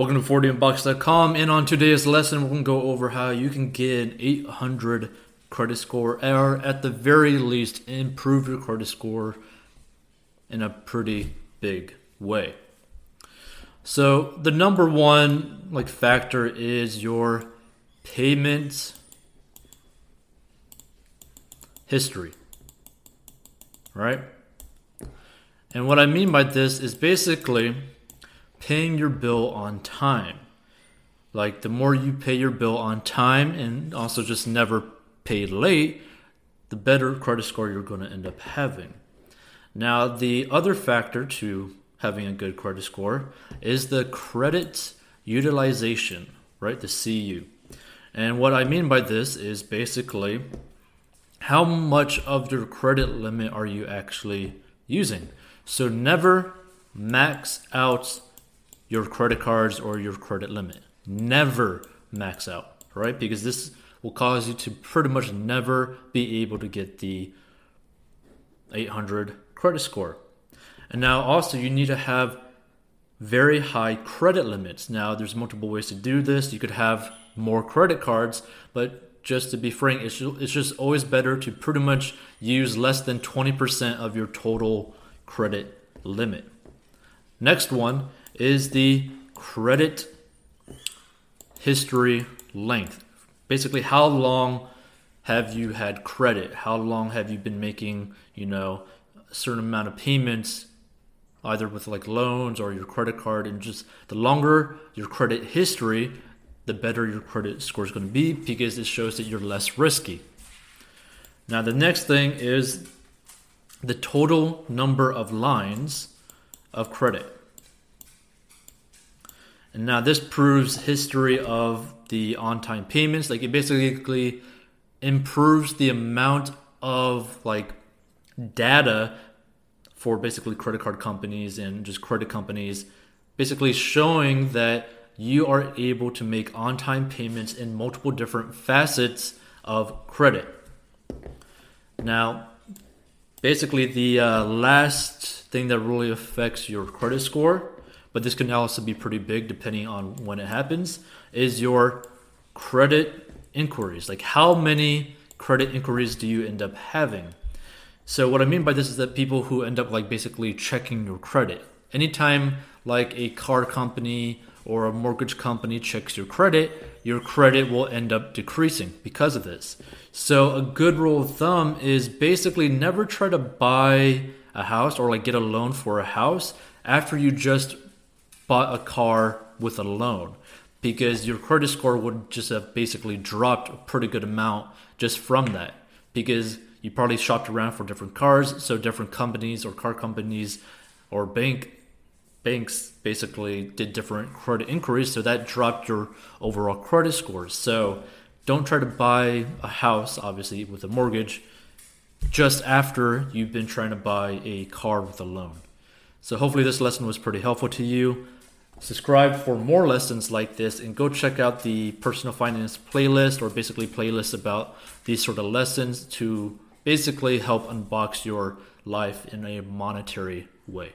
Welcome to 40inbox.com and on today's lesson we're going to go over how you can get an 800 credit score or at the very least improve your credit score in a pretty big way. So the number one like factor is your payment history. Right? And what I mean by this is basically paying your bill on time. Like the more you pay your bill on time and also just never pay late, the better credit score you're going to end up having. Now, the other factor to having a good credit score is the credit utilization, right? The CU. And what I mean by this is basically how much of your credit limit are you actually using? So never max out your credit cards or your credit limit. Never max out, right? Because this will cause you to pretty much never be able to get the 800 credit score. And now also you need to have very high credit limits. Now there's multiple ways to do this. You could have more credit cards, but just to be frank, it's it's just always better to pretty much use less than 20% of your total credit limit. Next one is the credit history length. Basically, how long have you had credit? How long have you been making, you know, a certain amount of payments, either with like loans or your credit card? And just the longer your credit history, the better your credit score is going to be because it shows that you're less risky. Now, the next thing is the total number of lines of credit. And now this proves history of the on-time payments. Like it basically improves the amount of like data for basically credit card companies and just credit companies, basically showing that you are able to make on-time payments in multiple different facets of credit. Now, basically, the uh, last thing that really affects your credit score but this can also be pretty big depending on when it happens, is your credit inquiries. Like how many credit inquiries do you end up having? So what I mean by this is that people who end up like basically checking your credit. Anytime like a car company or a mortgage company checks your credit, your credit will end up decreasing because of this. So a good rule of thumb is basically never try to buy a house or like get a loan for a house after you just bought a car with a loan because your credit score would just have basically dropped a pretty good amount just from that because you probably shopped around for different cars so different companies or car companies or bank banks basically did different credit inquiries so that dropped your overall credit scores so don't try to buy a house obviously with a mortgage just after you've been trying to buy a car with a loan so hopefully this lesson was pretty helpful to you Subscribe for more lessons like this and go check out the personal finance playlist or basically playlists about these sort of lessons to basically help unbox your life in a monetary way.